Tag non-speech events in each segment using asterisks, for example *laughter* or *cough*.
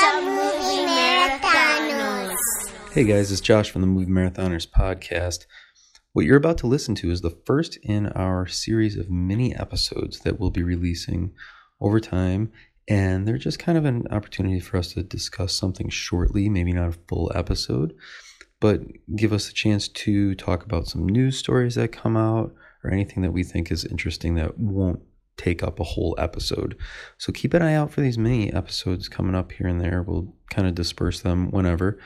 Movie Marathoners. Hey guys, it's Josh from the Movie Marathoners podcast. What you're about to listen to is the first in our series of mini episodes that we'll be releasing over time. And they're just kind of an opportunity for us to discuss something shortly, maybe not a full episode, but give us a chance to talk about some news stories that come out or anything that we think is interesting that won't take up a whole episode. So keep an eye out for these mini episodes coming up here and there. We'll kind of disperse them whenever.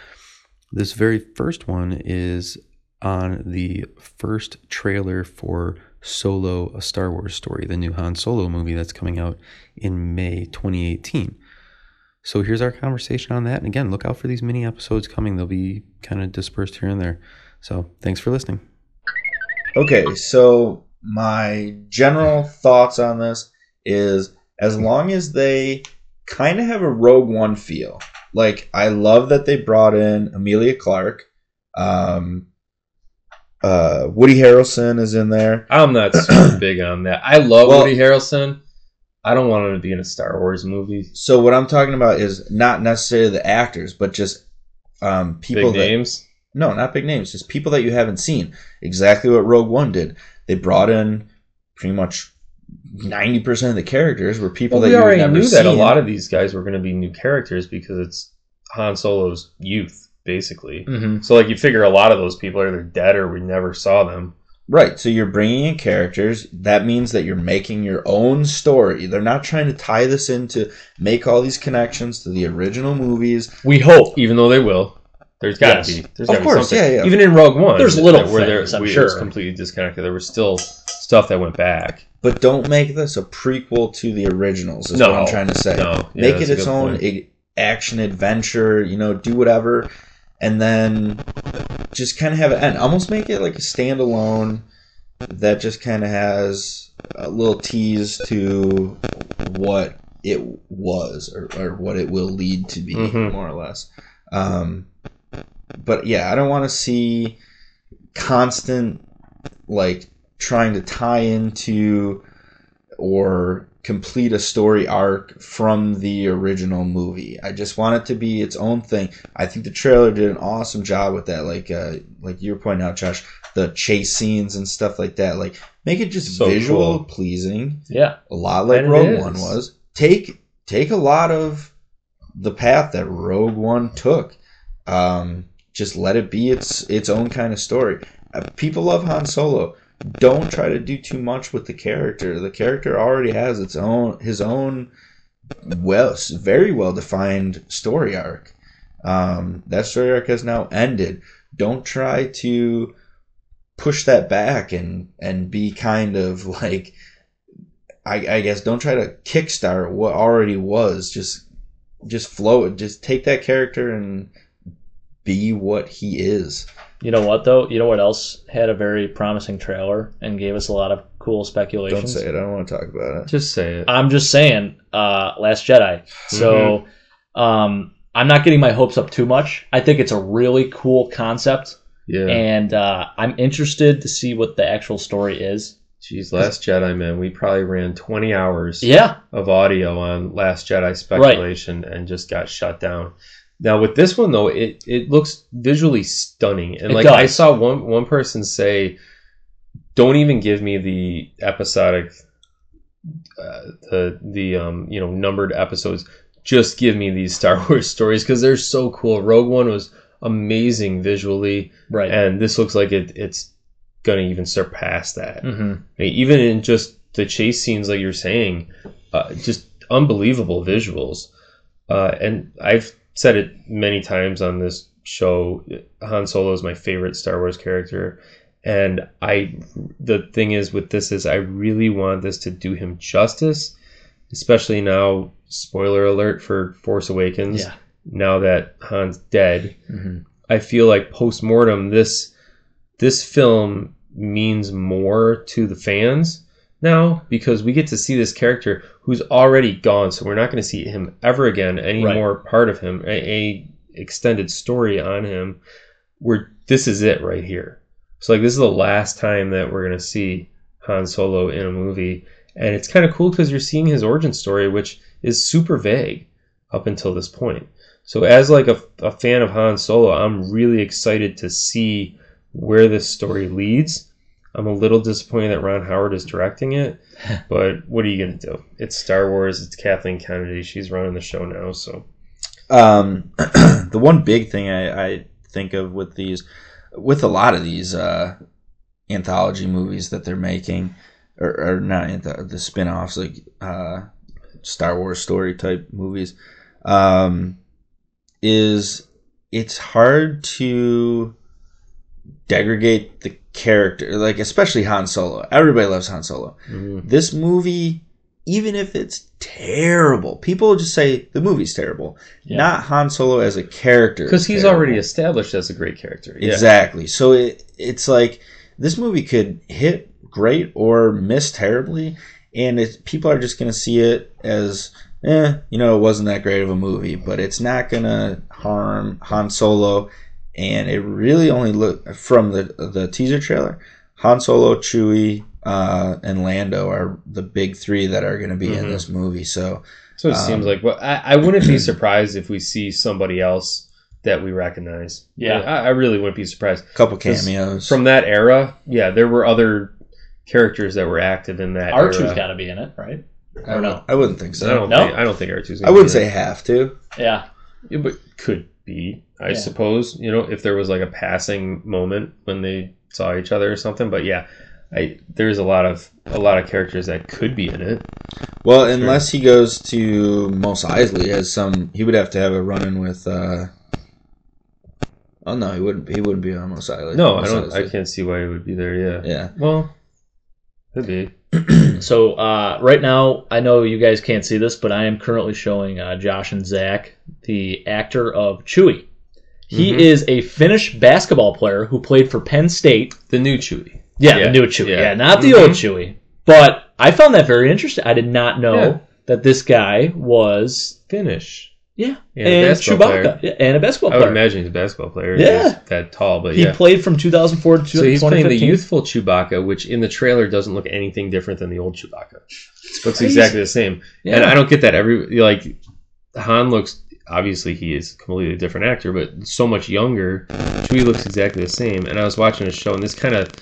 This very first one is on the first trailer for Solo, a Star Wars story, the new Han Solo movie that's coming out in May 2018. So here's our conversation on that. And again, look out for these mini episodes coming. They'll be kind of dispersed here and there. So thanks for listening. Okay, so my general thoughts on this is as long as they kind of have a Rogue One feel. Like I love that they brought in Emilia Clarke. Um, uh, Woody Harrelson is in there. I'm not *clears throat* super big on that. I love Well- Woody Harrelson. I don't want him to be in a Star Wars movie. So what I'm talking about is not necessarily the actors, but just um, people Big that names. no, not big names, just people that you haven't seen. Exactly what Rogue One did. They brought in pretty much ninety percent of the characters were people Well, that we you already never knew seen. that a lot of these guys were going to be new characters because it's Han Solo's youth, basically. Mm-hmm. So, like, you figure a lot of those people are either dead or we never saw them. Right. So you're bringing in characters. That means that you're making your own story. They're not trying to tie this into make all these connections to the original movies. We hope, even though they will. There's got to Yes. be. There's Of got to be course, something. yeah, yeah. Even in Rogue One, There's little where there- things, I'm we- It sure. was completely disconnected. There was still stuff that went back. But don't make this a prequel to the originals. Is No. what I'm trying to say. No. Yeah, make it its own point. action adventure. You know, do whatever, and then just kind of have it end. Almost make it like a standalone that just kind of has a little tease to what it was or, or what it will lead to be, Mhm. more or less. Um, but yeah, I don't want to see constant like trying to tie into or complete a story arc from the original movie. I just want it to be its own thing. I think the trailer did an awesome job with that. Like uh like you were pointing out, Josh, the chase scenes and stuff like that. Like make it just So visual cool. pleasing. Yeah. A lot like And Rogue. One was. Take take a lot of the path that Rogue One took. Um just let it be its its own kind of story. Uh, people love Han Solo don't try to do too much with the character. The character already has its own his own well very well defined story arc. Um, that story arc has now ended. Don't try to push that back and and be kind of *laughs* like I, I guess don't try to kickstart what already was. Just just flow it. Just take that character and be what he is. You know what though? You know what else had a very promising trailer and gave us a lot of cool speculation. Don't say it. I don't want to talk about it. Just say it. I'm just saying, uh, Last Jedi. So, um, I'm not getting my hopes up too much. I think it's a really cool concept, Yeah. and uh, I'm interested to see what the actual story is. Jeez, Last Jedi, man. We probably ran 20 hours Yeah, of audio on Last Jedi speculation and just got shut down. Now with this one though, it, it looks visually stunning, and It like does. I saw one one person say, "Don't even give me the episodic, uh, the the um you know numbered episodes. Just give me these *laughs* Star Wars stories because they're so cool." Rogue One was amazing visually, right. and this looks like it it's gonna even surpass that. hmm I mean, even in just the chase scenes, like you're saying, uh, just unbelievable visuals. Uh, and I've said it many times on this show. Han Solo is my favorite Star Wars character, and I. The thing is with this is I really want this to do him justice, especially now. Spoiler alert for Force Awakens. Yeah. Now that Han's dead, Mm-hmm. I feel like post mortem this this film means more to the fans now because we get to see this character who's already gone, so we're not going to see him ever again. Any Right. more part of him, a, a extended story on him. We're this is it right here. So like this is the last time that we're going to see Han Solo in a movie, and it's kind of cool because you're seeing his origin story, which is super vague. up until this point. So as like a, a fan of Han Solo, I'm really excited to see where this story leads. I'm a little disappointed that Ron Howard is directing it, *laughs* but what are you gonna do? It's Star Wars. It's Kathleen Kennedy. She's running the show now, so Um, *clears throat* the one big thing I, I think of with these, with a lot of these uh, anthology movies that they're making, or, or not anth- the spin-offs like uh, Star Wars story type movies, um, is it's hard to degrade the character, like especially Han Solo. Everybody loves Han Solo. mhm. This movie, even if it's terrible, people just say the movie's terrible. Yeah. Not Han Solo as a character. because he's terrible. already established as a great character. Yeah. Exactly. So it, it's like this movie could hit great or miss terribly, and it, people are just going to see it as, eh, you know, it wasn't that great of a movie, but it's not going to harm Han Solo. And it really only look from the the teaser trailer, Han Solo, Chewie, uh, and Lando are the big three that are going to be in Mhm. this movie. So So it Um, seems like well, I, I wouldn't be surprised if we see somebody else that we recognize. Yeah. I, I really wouldn't be surprised. a couple cameos From that era, yeah, there were other characters that were active in that. R2's era. got to be in it, right? I, don't know. I wouldn't think so. I don't No? think I don't think R2's. I wouldn't say have to. Yeah. Yeah, but could be. I Yeah. suppose you know if there was like a passing moment when they saw each other or something. But yeah, I there's a lot of a lot of characters that could be in it. Well, unless he goes to Mos Eisley as some, he would have to have a run-in with. uh Oh no, he wouldn't. He wouldn't be on Mos Eisley. No, I don't. I can't see why he would be there. Yeah. Yeah, Well, could be. *clears throat* So uh, right now, I know you guys can't see this, but I am currently showing uh, Josh and Zach, the actor of Chewie. He Mhm. is a Finnish basketball player who played for Penn State. The new Chewie. Yeah, Yeah, the new Chewie. yeah. Yeah, not the Mhm. old Chewie. But I found that very interesting. I did not know Yeah. that this guy was Finnish. Yeah, Yeah, and Chewbacca yeah, and a basketball player. I would imagine he's a basketball player. Yeah. He's that tall, but he yeah. played from 2004 to So he's playing the youthful Chewbacca, which in the trailer doesn't look anything different than the old Chewbacca. looks crazy. exactly the same. Yeah. And I don't get that. Every like Han looks obviously he is a completely different actor, but so much younger. Chewie looks exactly the same. And I was watching a show, and this kind of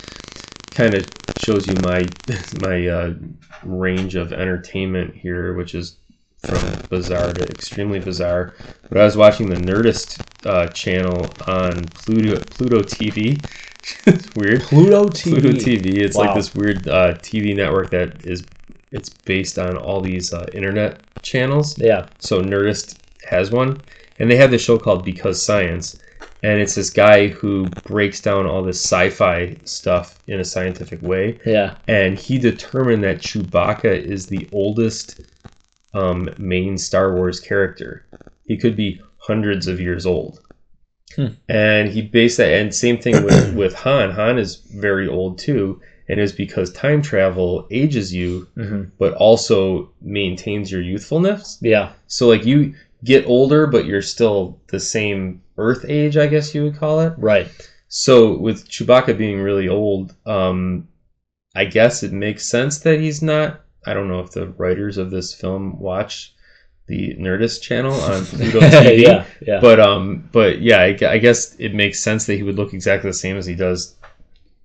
kind of shows you my *laughs* my uh, range of entertainment here, which is from bizarre to extremely bizarre. But I was watching the Nerdist uh, channel on Pluto Pluto TV. *laughs* it's weird. Pluto TV. Pluto TV. It's Wow. like this weird uh, TV network that is it's based on all these uh, internet channels. Yeah. So Nerdist has one, and they have this show called Because Science, and it's this guy who breaks down all this sci-fi stuff in a scientific way, Yeah. and he determined that Chewbacca is the oldest um, main Star Wars character. He could be hundreds of years old. Hmm. And he based that, and same thing with, *coughs* with Han. Han is very old too, and it's because time travel ages you, hmm but also maintains your youthfulness. Yeah. So, like, you get older, but you're still the same Earth age, I guess you would call it. Right. So with Chewbacca being really old, um, I guess it makes sense that he's not. I don't know if the writers of this film watch the Nerdist channel on *laughs* Pluto TV, yeah. Yeah. but um, but yeah, I, I guess it makes sense that he would look exactly the same as he does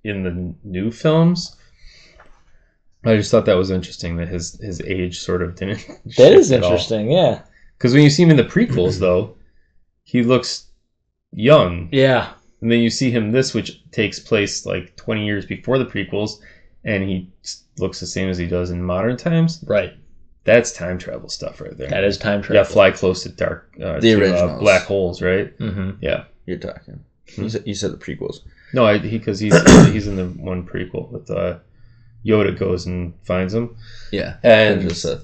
in the new films. I just thought that was interesting that his his age sort of didn't. *laughs* that is interesting. Yeah. Because when you see him in the prequels, *clears throat* though, he looks young. Yeah. And then you see him this, which takes place like 20 years before the prequels, and he looks the same as he does in modern times. Right. That's time travel stuff right there. That is time travel. yeah, fly close to dark, uh, The to, uh, black holes, right? Mm-hmm. Yeah. you're talking. Hmm. You said, you said the prequels. No, I, he because he's *coughs* he's in the one prequel with uh, Yoda goes and finds him, Yeah, and just said.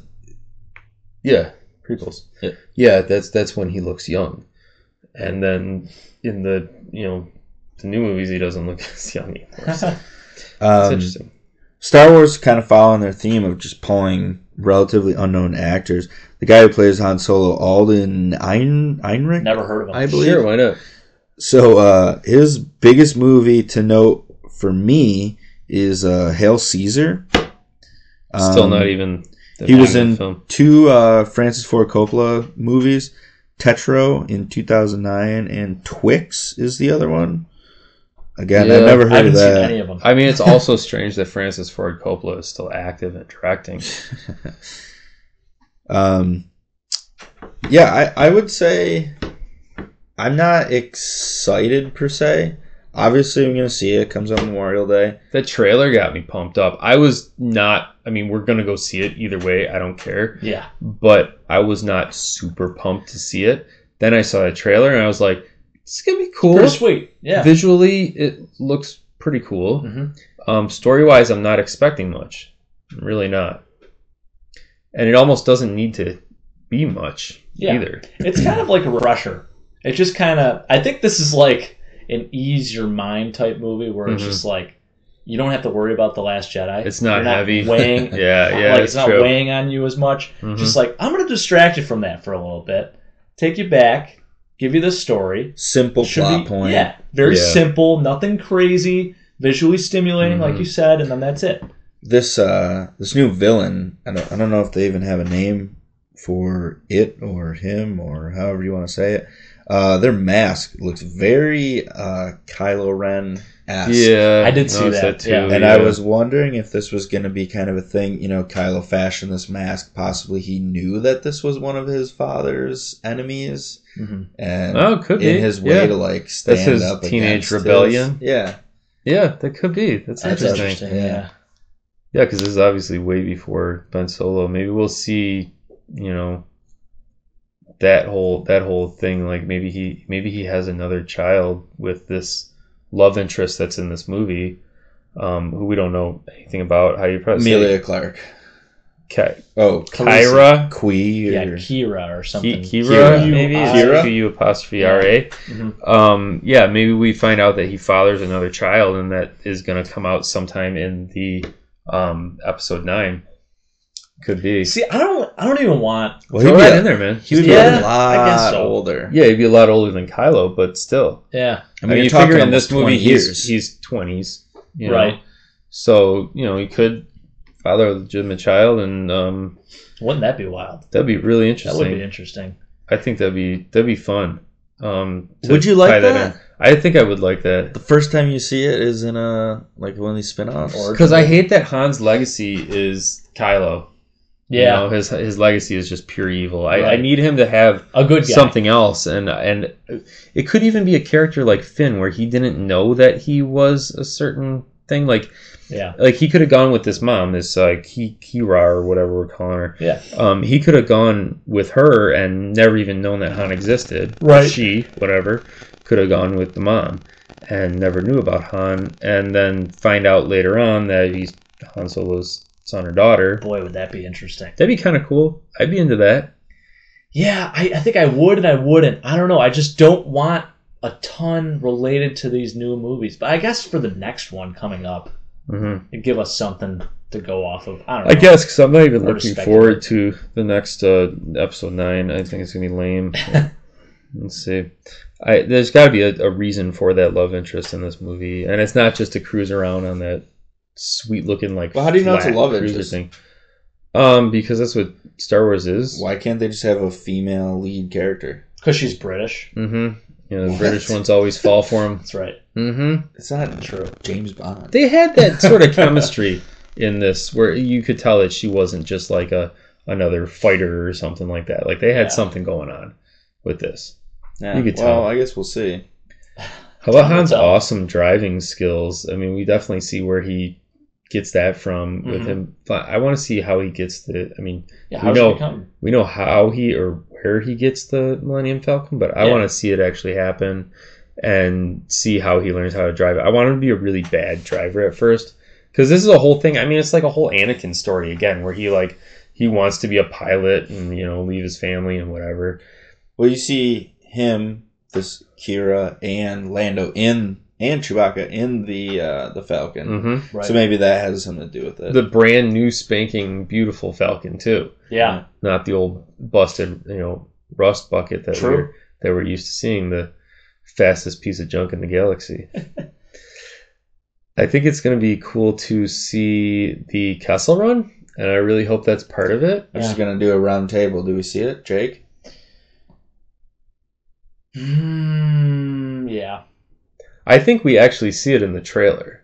Yeah, prequels. Yeah. yeah, that's that's when he looks young, and then in the you know the new movies he doesn't look *laughs* as young anymore. So *laughs* it's Um, interesting. Star Wars kind of following their theme of just pulling relatively unknown actors. The guy who plays Han Solo, Alden Ein, Einrich, Never heard of him. I believe. Sure, why not? So uh, his biggest movie to note for me is uh, Hail Caesar. Still Um, not even The He was in the film. two uh, Francis Ford Coppola movies. Tetro in 2009 and Twixt is the other one. Again, Yeah. I've never I heard haven't of seen that. any of them. I mean, it's also strange that Francis Ford Coppola is still active and directing. *laughs* Um, yeah, I, I would say I'm not excited per se. Obviously, I'm going to see it. it. Comes on Memorial Day. The trailer got me pumped up. I was not. I mean, we're gonna go see it either way. I don't care. Yeah. But I was not super pumped to see it. Then I saw the trailer and I was like, "It's gonna be cool." Pretty sweet. Yeah. Visually, it looks pretty cool. hmm Um, story wise, I'm not expecting much. I'm really not. And it almost doesn't need to be much Yeah. either. It's kind of like a refresher. It just kind of. I think this is like an ease your mind type movie where it's Mhm. just like you don't have to worry about the Last Jedi. It's not You're heavy. *laughs* weighing. Yeah, yeah, like it's it's not true. weighing on you as much. Mhm. Just like I'm gonna distract you from that for a little bit, take you back, give you the story. Simple Should plot be- point. Yeah, very Yeah. simple, nothing crazy, visually stimulating, like Mhm. you said, and then that's it. This uh, this new villain. I don't, I don't know if they even have a name for it or him or however you want to say it. Uh, their mask looks very uh, Kylo Ren esque. Yeah, I did see noticed that, too. yeah. And I was wondering if this was going to be kind of a thing. You know, Kylo fashioned this mask. Possibly he knew that this was one of his father's enemies, Mm-hmm. and Oh, could in be. his way Yeah. to like stand his up teenage against his- rebellion. yeah, Yeah, that could be. That's, That's interesting. interesting. Yeah. Yeah. Yeah, because this is obviously way before Ben Solo. Maybe we'll see, you know, that whole that whole thing. Like maybe he maybe he has another child with this love interest that's in this movie, um, who we don't know anything about. How you probably Emilia Clarke. Say, Oh, Ki- Kyra, Qui. Yeah, or- Kira or Ki- something. Kira, Kira. maybe Kira? Q U apostrophe R A. Mhm. Um, yeah, maybe we find out that he fathers another child, and that is going to come out sometime in the um, episode nine. Could be. See, I don't, I don't even want. Well, Throw he'd be that a- in there, man. He would Yeah, be a lot I guess so. older. Yeah, he'd be a lot older than Kylo, but still. Yeah, I I mean, mean, you're you talking figure in this movie 20 he's years. he's twenties, you know? right. So you know he could father a legitimate child, and um, Wouldn't that be wild? that'd be really interesting. That would be interesting. I think that'd be that'd be fun. Um, Would you like tie that? I think I would like that The first time you see it is in a like one of these spin-offs. Because I hate that Han's legacy is Kylo. You Yeah, know, his his legacy is just pure evil. I, I need him to have a good guy. something else, and and it could even be a character like Finn, where he didn't know that he was a certain thing. Like Yeah, like he could have gone with this mom, this uh, Ki- Kira or whatever we're calling her. yeah, Um, he could have gone with her and never even known that Han existed. Right. She, whatever, could have gone with the mom and never knew about Han, and then find out later on that he's Han Solo's son or daughter. boy, would that be interesting. That'd be kind of cool. I'd be into that. Yeah, I, I think I would and I wouldn't. I don't know. I just don't want a ton related to these new movies. But I guess for the next one coming up, hmm it'd give us something to go off of. I don't know. I guess because I'm not even Or looking forward to the next uh, episode nine. I think it's gonna be lame. *laughs* Let's see. I, there's got to be a, a reason for that love interest in this movie, and it's not just to cruise around on that sweet looking like. Well, how do you know it's a flat love it? interest? Thing. Um, because that's what Star Wars is. Why can't they just have a female lead character? Because she's British. Mm-hmm. You know, the What? British ones always fall for him. That's right. Mm-hmm. It's not True. James Bond. They had that sort of *laughs* chemistry in this, where you could tell that she wasn't just like a another fighter or something like that. Like they had Yeah. something going on with this. Yeah. You could well, tell. I guess we'll see. How about Han's awesome driving skills? I mean, we definitely see where he gets that from with Mhm. him. I want to see how he gets the. I mean, Yeah, We know- we know how he or where he gets the Millennium Falcon, but I Yeah. want to see it actually happen and see how he learns how to drive it. I want him to be a really bad driver at first because this is a whole thing. I mean, it's like a whole Anakin story again, where he like he wants to be a pilot and you know leave his family and whatever. Well, you see him, this Kira, and Lando in and Chewbacca in the uh, the Falcon. hmm Right. So maybe that has something to do with it. The brand new spanking beautiful Falcon too. yeah. not the old busted, you know, rust bucket that True. we're that we're used to seeing the fastest piece of junk in the galaxy. *laughs* I think it's going to be cool to see the Kessel Run and I really hope that's part of it. I'm just gonna do a round table. Do we see it, Jake? Mm, yeah. I think we actually see it in the trailer.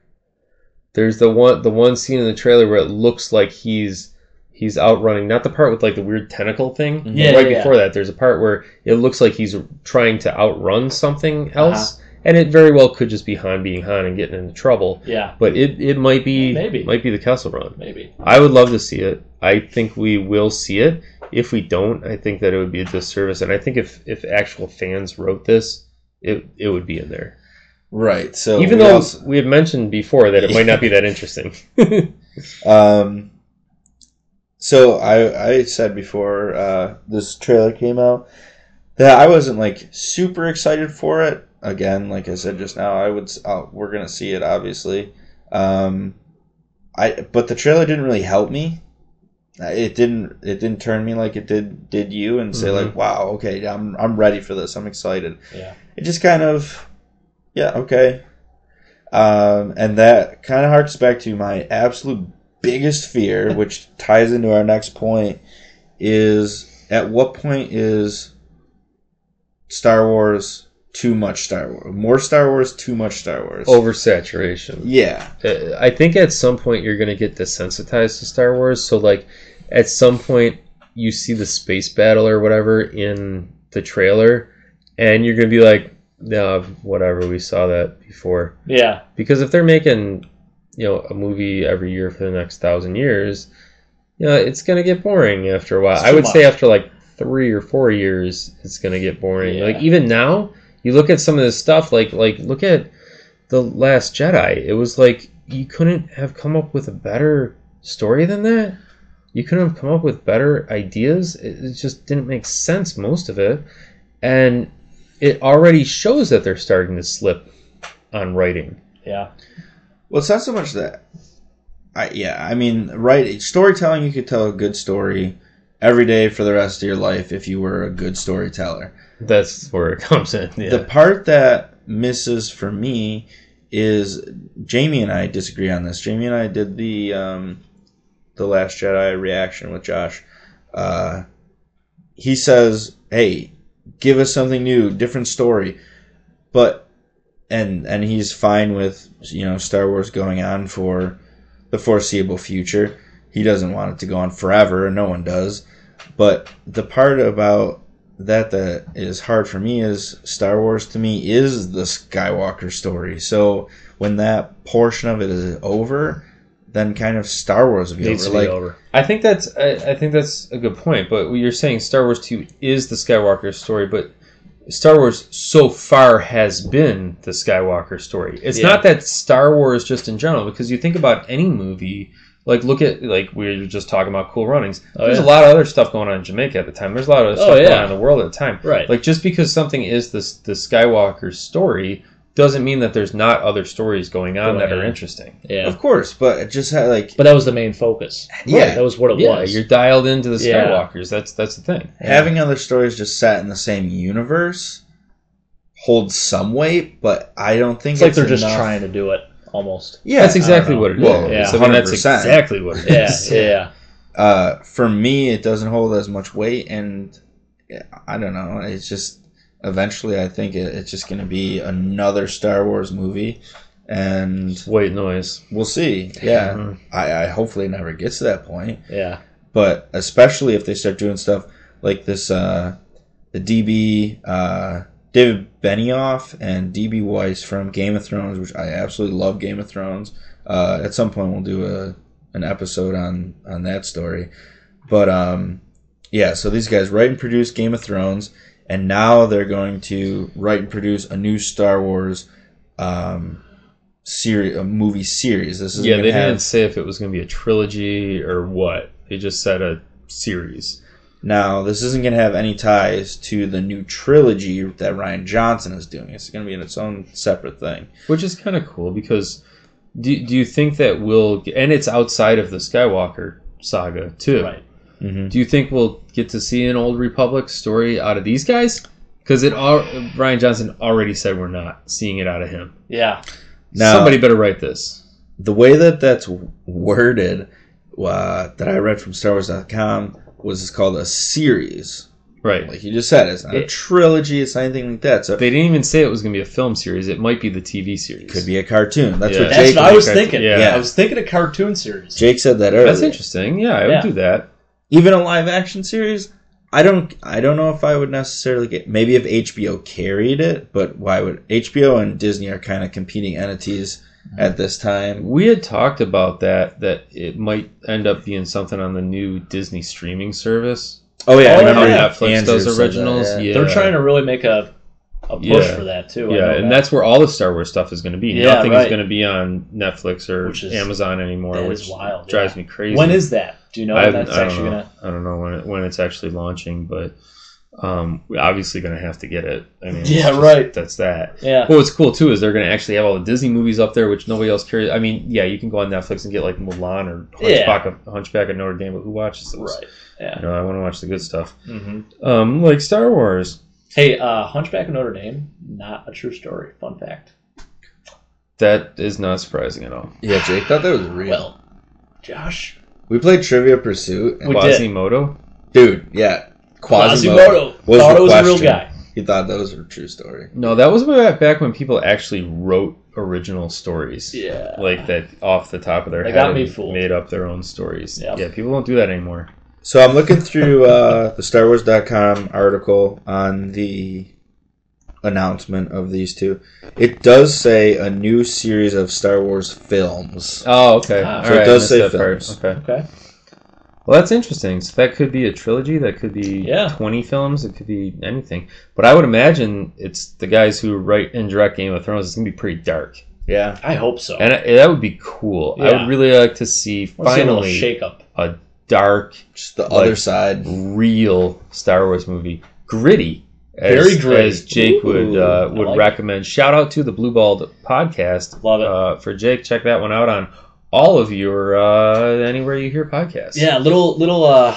There's the one the one scene in the trailer where it looks like he's he's outrunning not the part with like the weird tentacle thing. Yeah, right yeah, before that, there's a part where it looks like he's trying to outrun something uh-huh. else, and it very well could just be Han being Han and getting into trouble. Yeah. But it, it might be Maybe. might be the Kessel Run. Maybe. I would love to see it. I think we will see it. If we don't, I think that it would be a disservice. And I think if if actual fans wrote this, it it would be in there. Right. So Even we though also- we have mentioned before that it might not be that interesting. *laughs* Um, so I I said before uh, this trailer came out that I wasn't like super excited for it. Again, like I said just now, I would uh, we're gonna see it obviously. Um, I but the trailer didn't really help me. Uh, It didn't it didn't turn me like it did did you and say Mhm. like wow okay I'm I'm ready for this I'm excited. Yeah. It just kind of yeah okay. Um, and that kind of harks back to my absolute biggest fear, *laughs* which ties into our next point, is at what point is Star Wars too much Star Wars? More Star Wars, too much Star Wars. Oversaturation. Yeah. Uh, I think at some point you're going to get desensitized to Star Wars. So, like, at some point you see the space battle or whatever in the trailer, and you're going to be like, no, whatever, we saw that before. Yeah. Because if they're making, you know, a movie every year for the next thousand years, you know, it's going to get boring after a while. I would say after like three or four years, it's going to get boring. Yeah. Like, even now, you look at some of this stuff, like, like, look at the Last Jedi. It was like you couldn't have come up with a better story than that. You couldn't have come up with better ideas. It, it just didn't make sense, most of it, and it already shows that they're starting to slip on writing. Yeah. Well, it's not so much that. I yeah, I mean, right? Storytelling, you could tell a good story every day for the rest of your life if you were a good storyteller. That's where it comes in. Yeah. The part that misses for me is Jamie and I disagree on this. Jamie and I did the um, the Last Jedi reaction with Josh. Uh, he says, "Hey, give us something new, different story," but and and he's fine with you know Star Wars going on for the foreseeable future. He doesn't want it to go on forever, and no one does. But the part about that that is hard for me is Star Wars to me is the Skywalker story. So when that portion of it is over, then kind of Star Wars will be Needs over. to Like over. I think that's I, I think that's a good point. But you're saying Star Wars Two is the Skywalker story, but Star Wars so far has been the Skywalker story. It's Yeah. not that Star Wars just in general, because you think about any movie. Like look at like we were just talking about Cool Runnings. Oh, There's yeah. a lot of other stuff going on in Jamaica at the time. There's a lot of other Oh, stuff going on in the world at the time. Right. Like just because something is this the Skywalker story doesn't mean that there's not other stories going on Going that are interesting. Yeah. of course, but it just had like But that was the main focus. Yeah. That was what it Yeah, was. you're dialed into the Yeah. Skywalkers. That's that's the thing. having other stories just set in the same universe holds some weight, but I don't think It's like they're just trying to do it almost. Yeah, that's exactly what it is. Well, Yeah. I mean, that's exactly what it is. Yeah. Yeah. uh, for me, it doesn't hold as much weight, and I don't know. It's just eventually, I think it, it's just going to be another Star Wars movie, and White noise. we'll see. Yeah. I, I hopefully never gets to that point, Yeah. but especially if they start doing stuff like this, uh, the DB. Uh, David Benioff and DB Weiss from Game of Thrones, which I absolutely love Game of Thrones. Uh, at some point, we'll do a an episode on on that story. But um, yeah, so these guys write and produce Game of Thrones, and now they're going to write and produce a new Star Wars um, series, a movie series. This is Yeah, they have, didn't say if it was going to be a trilogy or what. They just said a series. now. This isn't going to have any ties to the new trilogy that Rian Johnson is doing. It's going to be in its own separate thing. which is kind of cool because do, do you think that we'll and it's outside of the skywalker saga too Right. Mm-hmm. do you think we'll get to see an old republic story out of these guys because it all rian johnson already said we're not seeing it out of him Yeah. Now- somebody better write this the way that that's worded uh, that I read from StarWars.com was it's called a series. Right. Like you just said, it's not a trilogy. It's not anything like that. So They didn't even say it was going to be a film series. It might be the TV series. it could be a cartoon. That's Yeah. what That's Jake. what I was Yeah. thinking. Yeah. I was thinking a cartoon series. Jake said that earlier. That's interesting. Yeah, I would Yeah. do that. Even a live action series. I don't. I don't know if I would necessarily get. Maybe if HBO carried it, but why would HBO and Disney are kind of competing entities mm-hmm. at this time? We had talked about that that it might end up being something on the new Disney streaming service. Oh yeah, Oh, I remember yeah. Netflix Andrew does said that, originals. yeah. yeah. They're trying to really make a, a push Yeah. for that too. Yeah, and that. that's where all the Star Wars stuff is going to be. Yeah, Nothing right. is going to be on Netflix or Which is- Amazon anymore, which is wild. drives yeah. me crazy. When is that? Do you know I, when that's I actually know. gonna? I don't know when it, when it's actually launching, but um, we're obviously going to have to get it. I mean, Yeah, just- right. That's that. Yeah. Well, what's cool too is they're going to actually have all the Disney movies up there, which nobody else cares. I mean, yeah, you can go on Netflix and get like Mulan or Hunchback, of, Hunchback of Notre Dame, but who watches those? Right. Yeah. You know, I want to watch the good stuff. hmm Um, like Star Wars. Hey, uh, Hunchback of Notre Dame, not a true story. Fun fact. That is not surprising at all. Yeah, Jake thought that was real. Well, Josh, we played Trivia Pursuit. And, We did. Quasimodo. dude, yeah, Quasimodo was thought the it was a real question. guy. He thought that was a true story. No, that was way back when people actually wrote original stories. Yeah. Like that off the top of their They head. got me and fooled. Made up their own stories. Yep. Yeah, people don't do that anymore. So I'm looking through uh, the StarWars.com article on the announcement of these two. It does say a new series of Star Wars films. Oh, okay. Ah. So it right, I does say that part. films. Okay. Okay. Well, that's interesting. So that could be a trilogy. That could be Yeah. 20 films. It could be anything. But I would imagine it's the guys who write and direct Game of Thrones. It's going to be pretty dark. Yeah. I hope so. And I, that would be cool. I would really like to see Let's see a little finally shake up. a dark, Just the Like- other side. real Star Wars movie. Gritty. As, Very gritty. As Jake would uh, would like it. recommend. Shout out to the Blue Balled podcast. Love it. Uh, for Jake, check that one out on all of your uh, anywhere you hear podcasts. Yeah, a little, little, uh,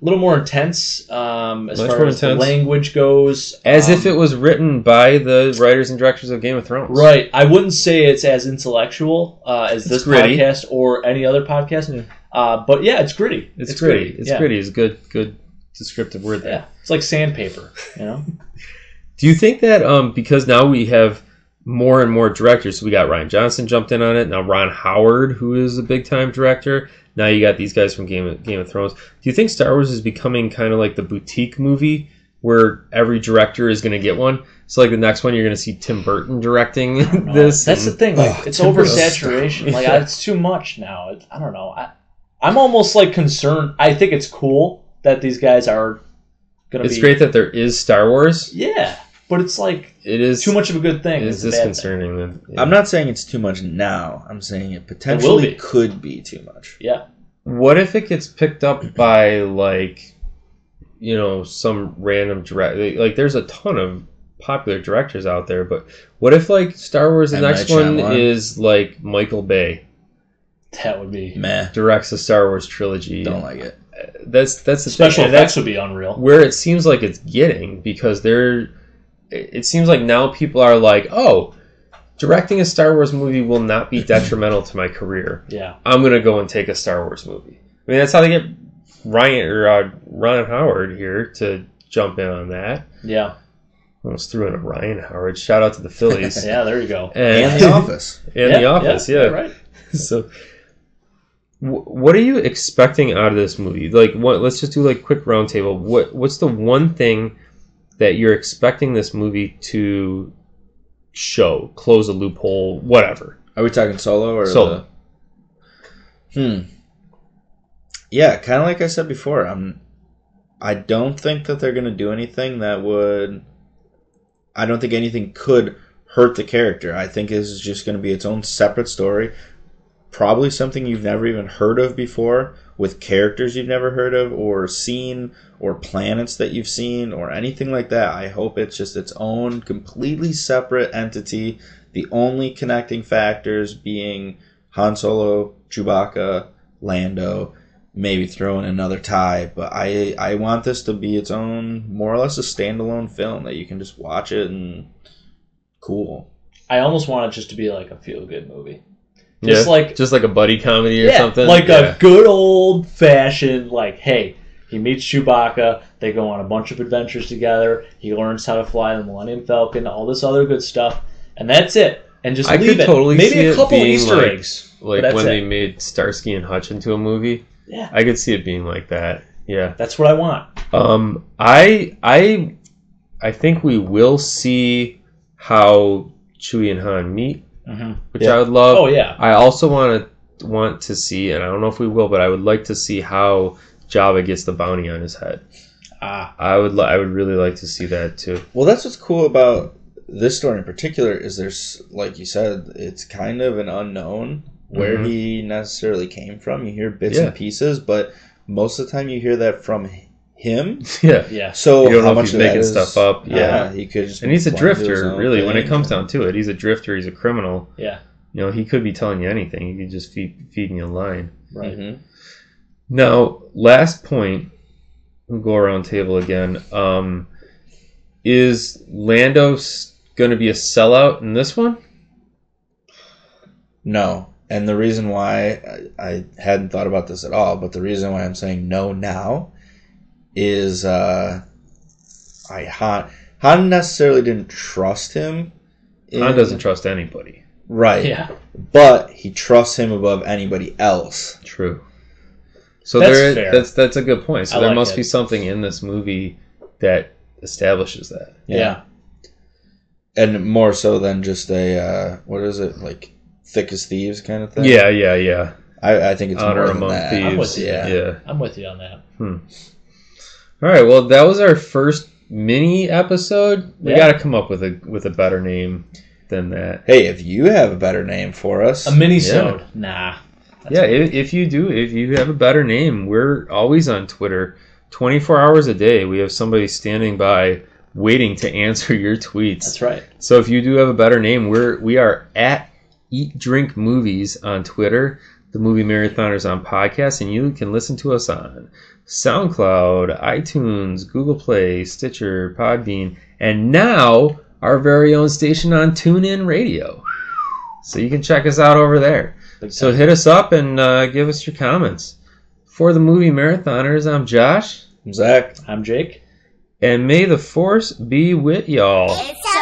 little more intense um, as Much far as the language goes. As Um, if it was written by the writers and directors of Game of Thrones. Right. I wouldn't say it's as intellectual uh, as It's this gritty. podcast or any other podcast. Yeah. Uh, but yeah, it's gritty. It's, gritty. It's yeah. gritty. It's good, good descriptive word there. Yeah, it's like sandpaper. You know. *laughs* Do you think that um, because now we have more and more directors, so we got Rian Johnson jumped in on it. Now Ron Howard, who is a big time director. Now you got these guys from Game of, Game of Thrones. Do you think Star Wars is becoming kind of like the boutique movie where every director is going to get one? So like the next one, you're going to see Tim Burton directing *laughs* this. That's the thing. Like, Oh, it's Tim Burton's oversaturation. Like, *laughs* Yeah. I, it's too much now. It, I don't know. I, I'm almost like concerned. I think it's cool that these guys are gonna It's be. great that there is Star Wars. Yeah, but it's like It is too much of a good thing. It is It's a bad thing. that- yeah. I'm not saying it's too much now. I'm saying it potentially be. could be too much. Yeah. What if it gets picked up by like, you know, some random direct? Like, there's a ton of popular directors out there, but what if like Star Wars? The M. next one is like Michael Bay That would be Meh. directs a Star Wars trilogy. Don't like it. That's that's the special thing. and effects would be unreal. where it seems like it's getting because they're. It it seems like now people are like, oh. Directing a Star Wars movie will not be *laughs* detrimental to my career. Yeah. I'm gonna go and take a Star Wars movie. I mean, that's how they get Ryan or uh, Ron Howard here to jump in on that. Yeah. Almost threw in a Ryan Howard. Shout out to the Phillies *laughs* Yeah. There you go. And The Office. *laughs* and yeah, the Office. Yeah. Right. So, wh- what are you expecting out of this movie? Like, what? Let's just do like quick roundtable. What What's the one thing that you're expecting this movie to show? Close a loophole, whatever. Are we talking solo or Solo. The... Hmm. Yeah, kind of like I said before. I'm. I don't think that they're gonna do anything that would. I don't think anything could hurt the character. I think this is just gonna be its own separate story. Probably something you've never even heard of before, with characters you've never heard of or seen, or planets that you've seen, or anything like that. I hope it's just its own completely separate entity the only connecting factors being Han Solo, Chewbacca, Lando, maybe throw in another tie. But I I want this to be its own, more or less a standalone film that you can just watch it and cool. I almost want it just to be like a feel good movie. Just Yeah. like just like a buddy comedy or yeah, something. like yeah. a good old fashioned like, hey, he meets Chewbacca. They go on a bunch of adventures together. He learns how to fly the Millennium Falcon, all this other good stuff, and that's it. And just I leave could it. totally Maybe a couple Easter like- eggs. like when it. they made Starsky and Hutch into a movie. Yeah, I could see it being like that. Yeah. that's what I want. Um, I I I think we will see how Chewie and Han meet, hmm which Yeah. I would love. Oh yeah, I also want to want to see, and I don't know if we will, but I would like to see how Jabba gets the bounty on his head. ah, I would li- I would really like to see that too. Well, that's what's cool about this story in particular is there's like you said, it's kind of an unknown where Mhm. he necessarily came from. You hear bits Yeah. and pieces, but most of the time you hear that from him. *laughs* yeah. yeah. So You don't how know if much he's of making is- stuff up. Yeah. he could just And he's a be blind to his drifter, really. When it comes down to it, he's a drifter. He's a criminal. Yeah. You know, he could be telling you anything. He could just feed feeding you a line. Right. Mhm. Now, last point. We'll go around table again. Um, is Lando going to be a sellout in this one? No. And the reason why I, I hadn't thought about this at all, but the reason why I'm saying no now is uh, I Han, Han necessarily didn't trust him. Han doesn't trust anybody. right, Yeah. but he trusts him above anybody else. True. So That's there, fair. that's that's a good point. So I there like must it. be something in this movie that establishes that. Yeah. and more so than just a uh, what is it like thick as thieves kind of thing. Yeah, yeah, yeah. I, I think it's Honor more than among that. thieves. I'm with you. Yeah. yeah. I'm with you on that. All right. Well, that was our first mini episode. We Yeah. got to come up with a with a better name than that. Hey, if you have a better name for us, A mini-sode. Nah. Yeah, if, if you do, if you have a better name, we're always on Twitter, twenty four hours a day. We have somebody standing by waiting to *laughs* answer your tweets. That's right. So if you do have a better name, we're we are at Eat Drink Movies on Twitter, the Movie Marathoners on podcast, and you can listen to us on SoundCloud, iTunes, Google Play, Stitcher, Podbean, and now our very own station on TuneIn Radio. So you can check us out over there. So hit us up and uh, give us your comments. For the Movie Marathoners, I'm Josh, I'm Zach. I'm Jake. and may the force be with y'all. It's